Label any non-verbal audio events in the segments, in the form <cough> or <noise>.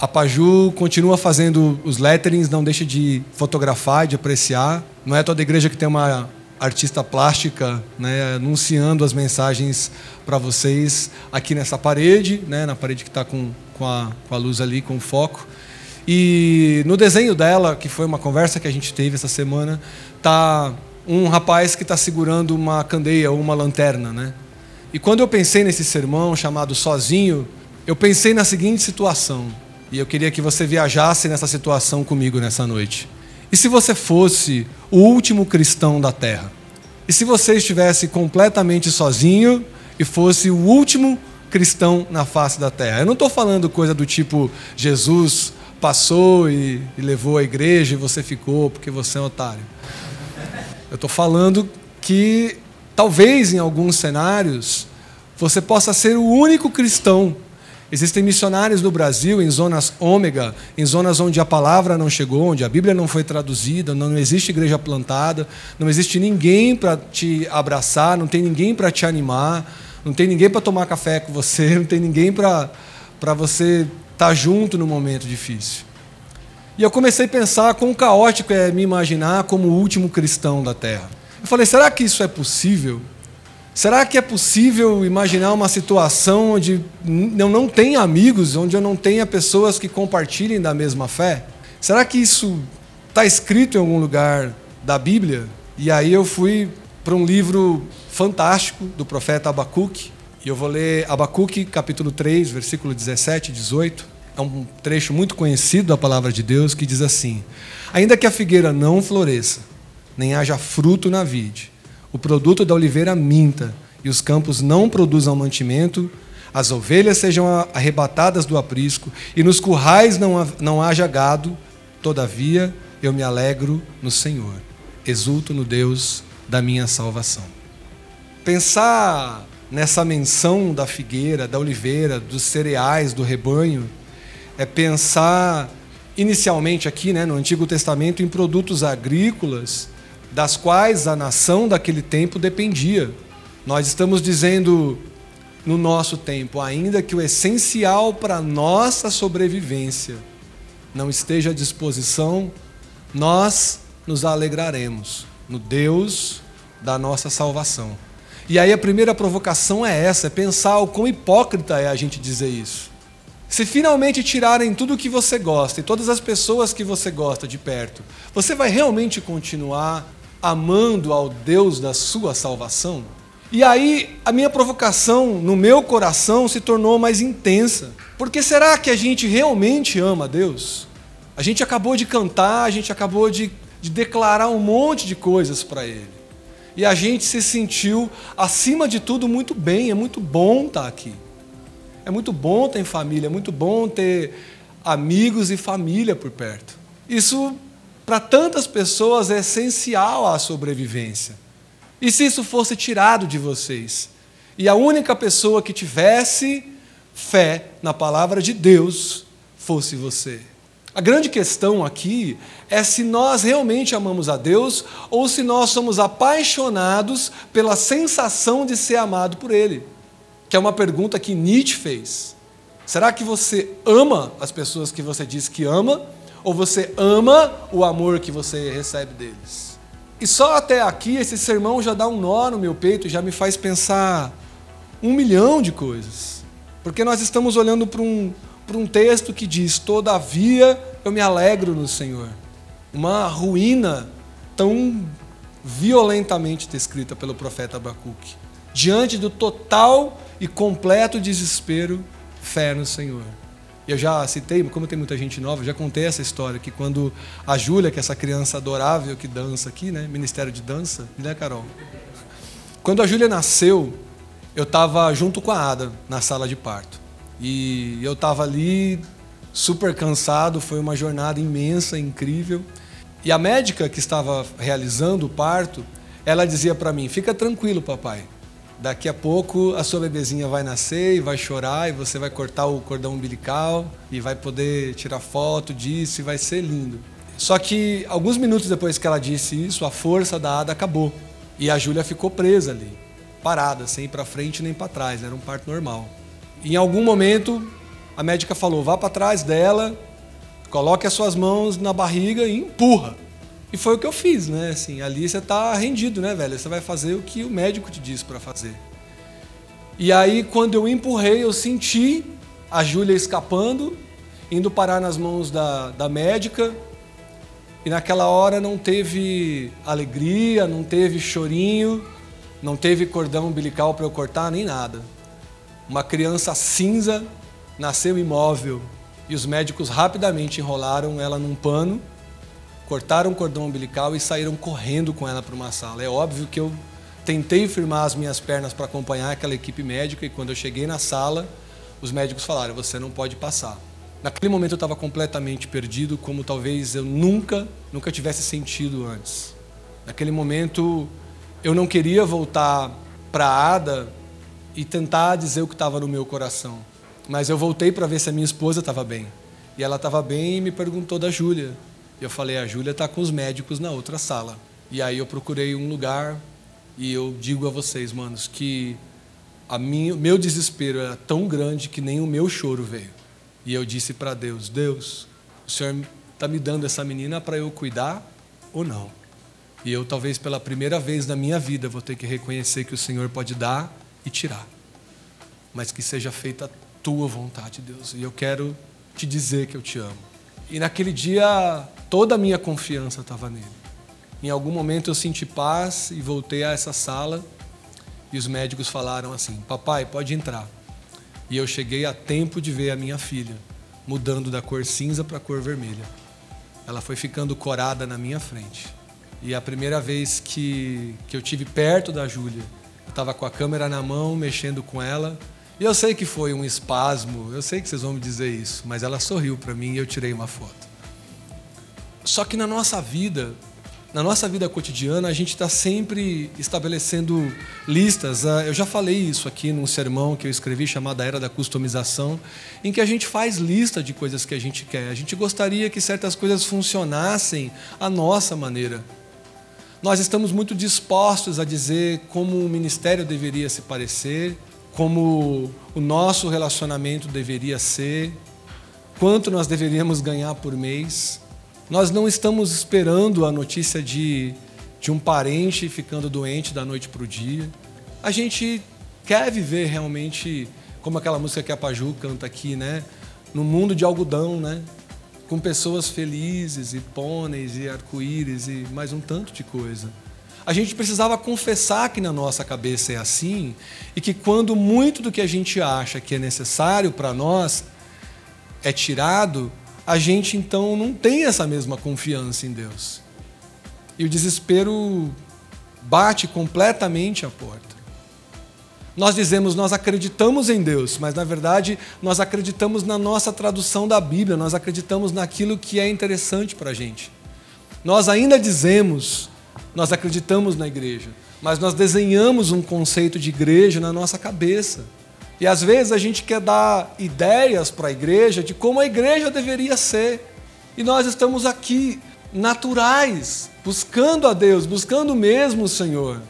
A Paju continua fazendo os letterings, não deixa de fotografar, de apreciar. Não é toda igreja que tem uma artista plástica né, anunciando as mensagens para vocês aqui nessa parede, né, na parede que está com, com, a, com a luz ali, com o foco. E no desenho dela, que foi uma conversa que a gente teve essa semana, tá um rapaz que está segurando uma candeia ou uma lanterna, né? E quando eu pensei nesse sermão chamado Sozinho, eu pensei na seguinte situação. E eu queria que você viajasse nessa situação comigo nessa noite. E se você fosse o último cristão da terra? E se você estivesse completamente sozinho e fosse o último cristão na face da terra? Eu não estou falando coisa do tipo Jesus passou e, e levou a igreja e você ficou porque você é um otário. Eu estou falando que talvez em alguns cenários você possa ser o único cristão Existem missionários no Brasil em zonas ômega, em zonas onde a palavra não chegou, onde a Bíblia não foi traduzida, não existe igreja plantada, não existe ninguém para te abraçar, não tem ninguém para te animar, não tem ninguém para tomar café com você, <laughs> não tem ninguém para você estar tá junto no momento difícil. E eu comecei a pensar quão caótico é me imaginar como o último cristão da terra. Eu falei, será que isso é possível? Será que é possível imaginar uma situação onde eu não tenha amigos, onde eu não tenha pessoas que compartilhem da mesma fé? Será que isso está escrito em algum lugar da Bíblia? E aí eu fui para um livro fantástico do profeta Abacuque, e eu vou ler Abacuque, capítulo 3, versículo 17 e 18. É um trecho muito conhecido da palavra de Deus que diz assim: Ainda que a figueira não floresça, nem haja fruto na vide, o produto da oliveira minta e os campos não produzam mantimento, as ovelhas sejam arrebatadas do aprisco e nos currais não, não haja gado, todavia eu me alegro no Senhor, exulto no Deus da minha salvação. Pensar nessa menção da figueira, da oliveira, dos cereais, do rebanho, é pensar inicialmente aqui, né, no Antigo Testamento, em produtos agrícolas das quais a nação daquele tempo dependia. Nós estamos dizendo no nosso tempo, ainda que o essencial para a nossa sobrevivência não esteja à disposição, nós nos alegraremos no Deus da nossa salvação. E aí a primeira provocação é essa, é pensar o quão hipócrita é a gente dizer isso. Se finalmente tirarem tudo o que você gosta e todas as pessoas que você gosta de perto, você vai realmente continuar amando ao Deus da sua salvação? E aí a minha provocação no meu coração se tornou mais intensa. Porque será que a gente realmente ama a Deus? A gente acabou de cantar, a gente acabou de, de declarar um monte de coisas para Ele. E a gente se sentiu, acima de tudo, muito bem. É muito bom estar aqui. É muito bom ter família, é muito bom ter amigos e família por perto. Isso para tantas pessoas é essencial à sobrevivência. E se isso fosse tirado de vocês? E a única pessoa que tivesse fé na palavra de Deus fosse você. A grande questão aqui é se nós realmente amamos a Deus ou se nós somos apaixonados pela sensação de ser amado por Ele. Que é uma pergunta que Nietzsche fez. Será que você ama as pessoas que você diz que ama ou você ama o amor que você recebe deles? E só até aqui esse sermão já dá um nó no meu peito, já me faz pensar um milhão de coisas. Porque nós estamos olhando para um, para um texto que diz: Todavia eu me alegro no Senhor. Uma ruína tão violentamente descrita pelo profeta Abacuque. Diante do total e completo desespero, fé no Senhor. Eu já citei, como tem muita gente nova, já contei essa história, que quando a Júlia, que é essa criança adorável que dança aqui, né? Ministério de Dança, né, Carol? Quando a Júlia nasceu, eu estava junto com a Ada na sala de parto. E eu estava ali super cansado, foi uma jornada imensa, incrível. E a médica que estava realizando o parto, ela dizia para mim: "Fica tranquilo, papai. Daqui a pouco a sua bebezinha vai nascer e vai chorar e você vai cortar o cordão umbilical e vai poder tirar foto disso e vai ser lindo. Só que alguns minutos depois que ela disse isso, a força da Ada acabou e a Júlia ficou presa ali, parada, sem ir para frente nem para trás, era um parto normal. Em algum momento a médica falou: vá para trás dela, coloque as suas mãos na barriga e empurra. E foi o que eu fiz, né? Assim, ali você está rendido, né, velho? Você vai fazer o que o médico te disse para fazer. E aí, quando eu empurrei, eu senti a Júlia escapando, indo parar nas mãos da, da médica. E naquela hora não teve alegria, não teve chorinho, não teve cordão umbilical para eu cortar, nem nada. Uma criança cinza nasceu imóvel e os médicos rapidamente enrolaram ela num pano cortaram o cordão umbilical e saíram correndo com ela para uma sala. É óbvio que eu tentei firmar as minhas pernas para acompanhar aquela equipe médica e quando eu cheguei na sala, os médicos falaram: você não pode passar. Naquele momento eu estava completamente perdido, como talvez eu nunca, nunca tivesse sentido antes. Naquele momento eu não queria voltar para a Ada e tentar dizer o que estava no meu coração. Mas eu voltei para ver se a minha esposa estava bem. E ela estava bem e me perguntou da Júlia. E eu falei, a Júlia está com os médicos na outra sala. E aí eu procurei um lugar e eu digo a vocês, manos, que a minha, meu desespero era tão grande que nem o meu choro veio. E eu disse para Deus, Deus, o Senhor está me dando essa menina para eu cuidar ou não? E eu talvez pela primeira vez na minha vida vou ter que reconhecer que o Senhor pode dar e tirar. Mas que seja feita a tua vontade, Deus. E eu quero te dizer que eu te amo. E naquele dia toda a minha confiança estava nele. Em algum momento eu senti paz e voltei a essa sala e os médicos falaram assim: Papai, pode entrar. E eu cheguei a tempo de ver a minha filha mudando da cor cinza para a cor vermelha. Ela foi ficando corada na minha frente. E a primeira vez que, que eu tive perto da Júlia, eu estava com a câmera na mão, mexendo com ela. E eu sei que foi um espasmo, eu sei que vocês vão me dizer isso, mas ela sorriu para mim e eu tirei uma foto. Só que na nossa vida, na nossa vida cotidiana, a gente está sempre estabelecendo listas. Ah, eu já falei isso aqui num sermão que eu escrevi chamado A Era da Customização, em que a gente faz lista de coisas que a gente quer. A gente gostaria que certas coisas funcionassem à nossa maneira. Nós estamos muito dispostos a dizer como o ministério deveria se parecer, como o nosso relacionamento deveria ser, quanto nós deveríamos ganhar por mês. Nós não estamos esperando a notícia de, de um parente ficando doente da noite para o dia. A gente quer viver realmente como aquela música que a Paju canta aqui, né? No mundo de algodão, né? Com pessoas felizes e pôneis e arco-íris e mais um tanto de coisa. A gente precisava confessar que na nossa cabeça é assim e que quando muito do que a gente acha que é necessário para nós é tirado, a gente então não tem essa mesma confiança em Deus. E o desespero bate completamente a porta. Nós dizemos, nós acreditamos em Deus, mas na verdade nós acreditamos na nossa tradução da Bíblia, nós acreditamos naquilo que é interessante para a gente. Nós ainda dizemos, nós acreditamos na igreja, mas nós desenhamos um conceito de igreja na nossa cabeça. E às vezes a gente quer dar ideias para a igreja de como a igreja deveria ser. E nós estamos aqui naturais, buscando a Deus, buscando mesmo o Senhor.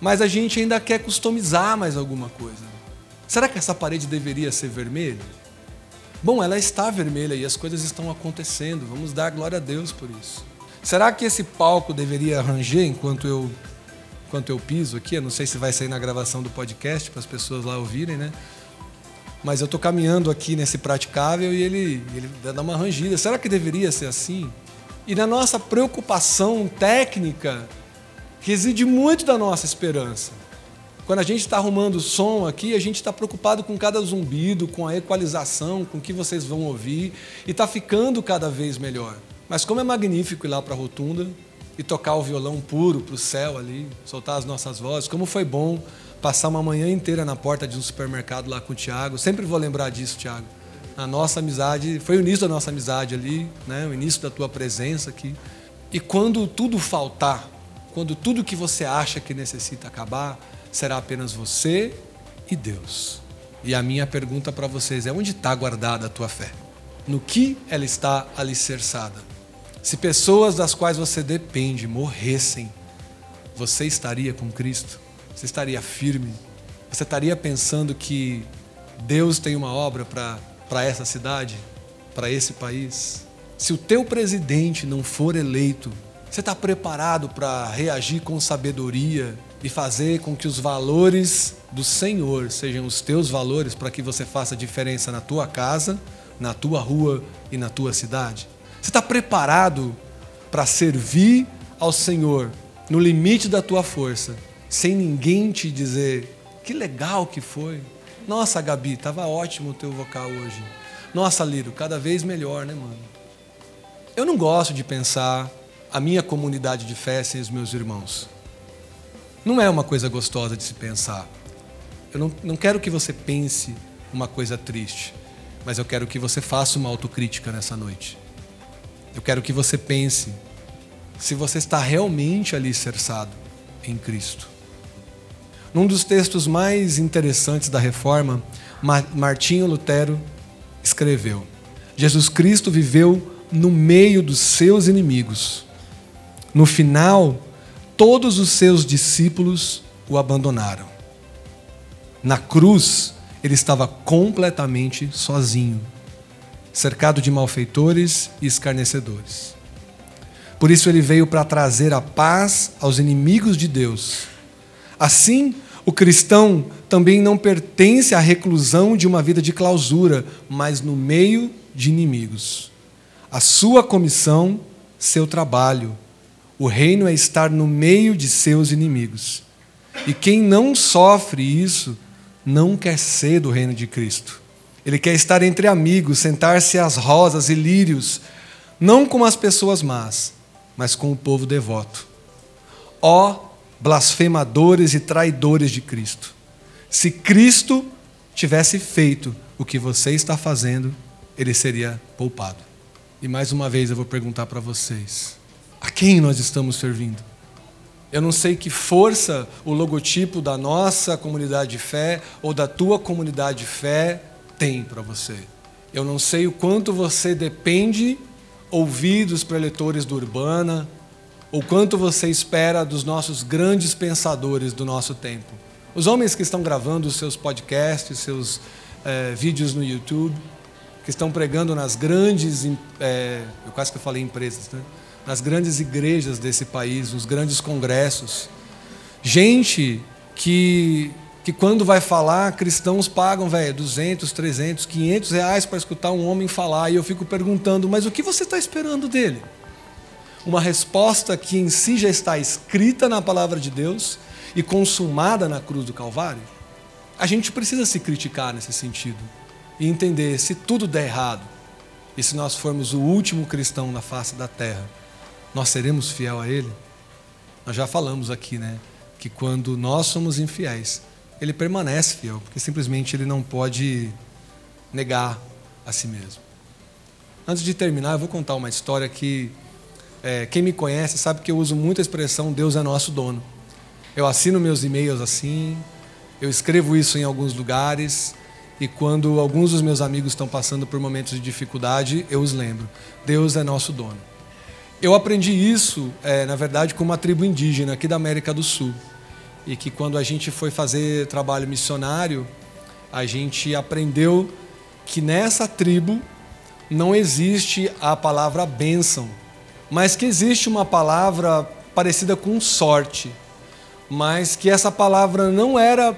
Mas a gente ainda quer customizar mais alguma coisa. Será que essa parede deveria ser vermelha? Bom, ela está vermelha e as coisas estão acontecendo. Vamos dar glória a Deus por isso. Será que esse palco deveria ranger enquanto eu enquanto eu piso aqui. Eu não sei se vai sair na gravação do podcast para as pessoas lá ouvirem, né? Mas eu estou caminhando aqui nesse praticável e ele, ele dá uma rangida. Será que deveria ser assim? E na nossa preocupação técnica, reside muito da nossa esperança. Quando a gente está arrumando som aqui, a gente está preocupado com cada zumbido, com a equalização, com o que vocês vão ouvir, e está ficando cada vez melhor. Mas como é magnífico ir lá para a rotunda, e tocar o violão puro para o céu ali, soltar as nossas vozes. Como foi bom passar uma manhã inteira na porta de um supermercado lá com o Tiago. Sempre vou lembrar disso, Tiago. A nossa amizade, foi o início da nossa amizade ali, né? o início da tua presença aqui. E quando tudo faltar, quando tudo que você acha que necessita acabar, será apenas você e Deus. E a minha pergunta para vocês é: onde está guardada a tua fé? No que ela está alicerçada? Se pessoas das quais você depende morressem, você estaria com Cristo? Você estaria firme? Você estaria pensando que Deus tem uma obra para essa cidade, para esse país? Se o teu presidente não for eleito, você está preparado para reagir com sabedoria e fazer com que os valores do Senhor sejam os teus valores para que você faça diferença na tua casa, na tua rua e na tua cidade? Você está preparado para servir ao Senhor no limite da tua força, sem ninguém te dizer que legal que foi? Nossa, Gabi, estava ótimo o teu vocal hoje. Nossa, Liro, cada vez melhor, né, mano? Eu não gosto de pensar a minha comunidade de fé sem os meus irmãos. Não é uma coisa gostosa de se pensar. Eu não, não quero que você pense uma coisa triste, mas eu quero que você faça uma autocrítica nessa noite. Eu quero que você pense se você está realmente alicerçado em Cristo. Num dos textos mais interessantes da Reforma, Martinho Lutero escreveu: Jesus Cristo viveu no meio dos seus inimigos. No final, todos os seus discípulos o abandonaram. Na cruz, ele estava completamente sozinho, cercado de malfeitores e escarnecedores. Por isso ele veio para trazer a paz aos inimigos de Deus. Assim, o cristão também não pertence à reclusão de uma vida de clausura, mas no meio de inimigos. A sua comissão, seu trabalho. O reino é estar no meio de seus inimigos. E quem não sofre isso, não quer ser do reino de Cristo. Ele quer estar entre amigos, sentar-se às rosas e lírios, não com as pessoas más, mas com o povo devoto. Ó blasfemadores e traidores de Cristo. Se Cristo tivesse feito o que você está fazendo, ele seria poupado. E mais uma vez eu vou perguntar para vocês: a quem nós estamos servindo? Eu não sei que força o logotipo da nossa comunidade de fé ou da tua comunidade de fé tem para você. Eu não sei o quanto você depende ouvir dos preletores do Urbana, o quanto você espera dos nossos grandes pensadores do nosso tempo. Os homens que estão gravando os seus podcasts, seus é, vídeos no YouTube, que estão pregando nas grandes, é, eu quase que falei empresas, né? nas grandes igrejas desse país, nos grandes congressos. Gente que, que quando vai falar, cristãos pagam, velho, 200, 300, 500 reais para escutar um homem falar. E eu fico perguntando, mas o que você está esperando dele? uma resposta que em si já está escrita na palavra de Deus e consumada na cruz do Calvário? A gente precisa se criticar nesse sentido e entender se tudo der errado e se nós formos o último cristão na face da terra, nós seremos fiel a Ele? Nós já falamos aqui, né? Que quando nós somos infiéis, Ele permanece fiel, porque simplesmente Ele não pode negar a si mesmo. Antes de terminar, eu vou contar uma história que é, quem me conhece sabe que eu uso muito a expressão Deus é nosso dono. Eu assino meus e-mails assim, eu escrevo isso em alguns lugares, e quando alguns dos meus amigos estão passando por momentos de dificuldade, eu os lembro: Deus é nosso dono. Eu aprendi isso, é, na verdade, com uma tribo indígena aqui da América do Sul. E que quando a gente foi fazer trabalho missionário, a gente aprendeu que nessa tribo não existe a palavra bênção mas que existe uma palavra parecida com sorte, mas que essa palavra não era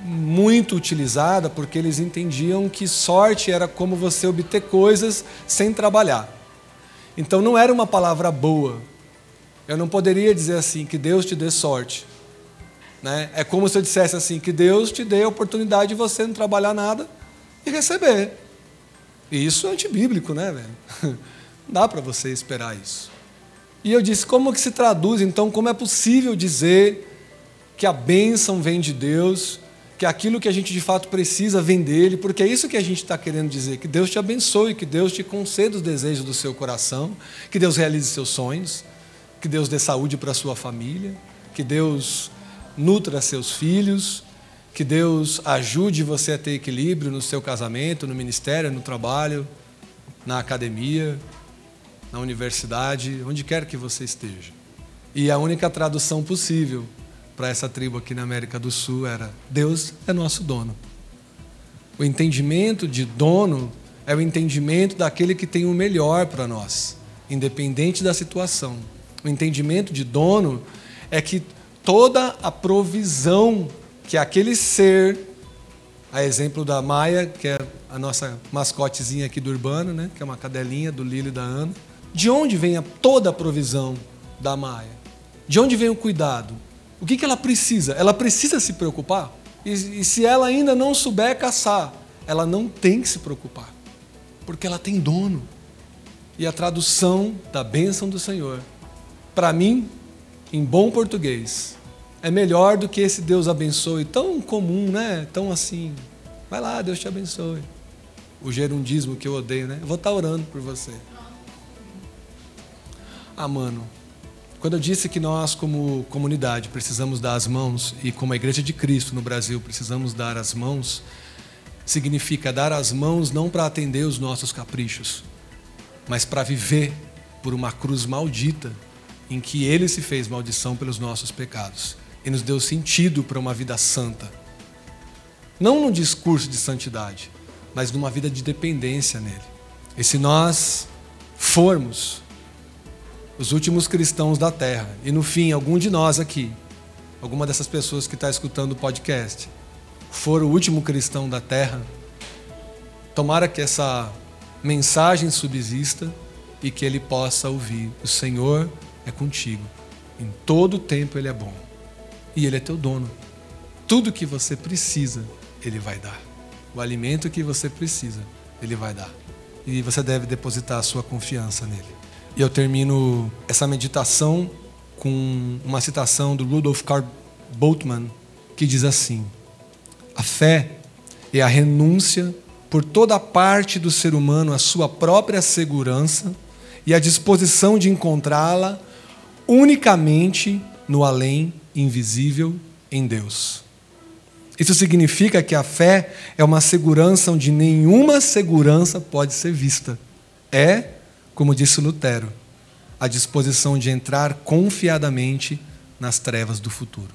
muito utilizada porque eles entendiam que sorte era como você obter coisas sem trabalhar. Então não era uma palavra boa. Eu não poderia dizer assim que Deus te dê sorte. Né? É como se eu dissesse assim que Deus te dê a oportunidade de você não trabalhar nada e receber. E isso é antibíblico, né, velho? <laughs> Não dá para você esperar isso. E eu disse: como que se traduz então? Como é possível dizer que a bênção vem de Deus, que aquilo que a gente de fato precisa vem dele? Porque é isso que a gente está querendo dizer: que Deus te abençoe, que Deus te conceda os desejos do seu coração, que Deus realize seus sonhos, que Deus dê saúde para a sua família, que Deus nutra seus filhos, que Deus ajude você a ter equilíbrio no seu casamento, no ministério, no trabalho, na academia na universidade, onde quer que você esteja. E a única tradução possível para essa tribo aqui na América do Sul era: Deus é nosso dono. O entendimento de dono é o entendimento daquele que tem o melhor para nós, independente da situação. O entendimento de dono é que toda a provisão que aquele ser, a exemplo da Maia, que é a nossa mascotezinha aqui do Urbano, né, que é uma cadelinha do Lilo e da Ana, de onde vem a, toda a provisão da Maia? De onde vem o cuidado? O que, que ela precisa? Ela precisa se preocupar? E, e se ela ainda não souber caçar, ela não tem que se preocupar, porque ela tem dono. E a tradução da bênção do Senhor, para mim, em bom português, é melhor do que esse Deus abençoe, tão comum, né? Tão assim. Vai lá, Deus te abençoe. O gerundismo que eu odeio, né? Eu vou estar orando por você. Ah, mano, quando eu disse que nós, como comunidade, precisamos dar as mãos, e como a Igreja de Cristo no Brasil precisamos dar as mãos, significa dar as mãos não para atender os nossos caprichos, mas para viver por uma cruz maldita em que Ele se fez maldição pelos nossos pecados e nos deu sentido para uma vida santa. Não num discurso de santidade, mas numa vida de dependência nele. E se nós formos os últimos cristãos da terra. E no fim, algum de nós aqui, alguma dessas pessoas que está escutando o podcast, for o último cristão da terra, tomara que essa mensagem subsista e que ele possa ouvir: o Senhor é contigo. Em todo tempo ele é bom. E ele é teu dono. Tudo que você precisa, ele vai dar. O alimento que você precisa, ele vai dar. E você deve depositar a sua confiança nele. E eu termino essa meditação com uma citação do Rudolf Karl Bultmann, que diz assim: A fé é a renúncia por toda parte do ser humano à sua própria segurança e a disposição de encontrá-la unicamente no além invisível em Deus. Isso significa que a fé é uma segurança onde nenhuma segurança pode ser vista. É como disse Lutero, a disposição de entrar confiadamente nas trevas do futuro.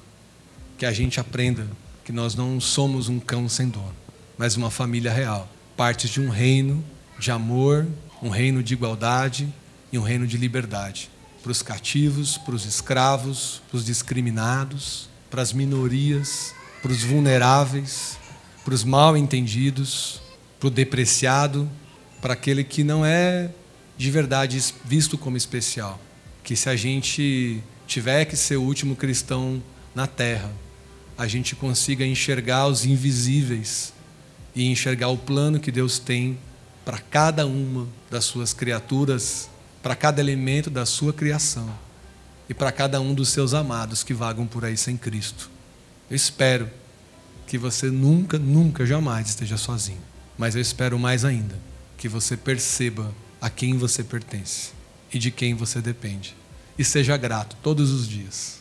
Que a gente aprenda que nós não somos um cão sem dono, mas uma família real, parte de um reino de amor, um reino de igualdade e um reino de liberdade para os cativos, para os escravos, para os discriminados, para as minorias, para os vulneráveis, para os mal entendidos, para o depreciado, para aquele que não é de verdade visto como especial. Que se a gente tiver que ser o último cristão na terra, a gente consiga enxergar os invisíveis e enxergar o plano que Deus tem para cada uma das suas criaturas, para cada elemento da sua criação e para cada um dos seus amados que vagam por aí sem Cristo. Eu espero que você nunca, nunca, jamais esteja sozinho. Mas eu espero mais ainda que você perceba a quem você pertence e de quem você depende. E seja grato todos os dias.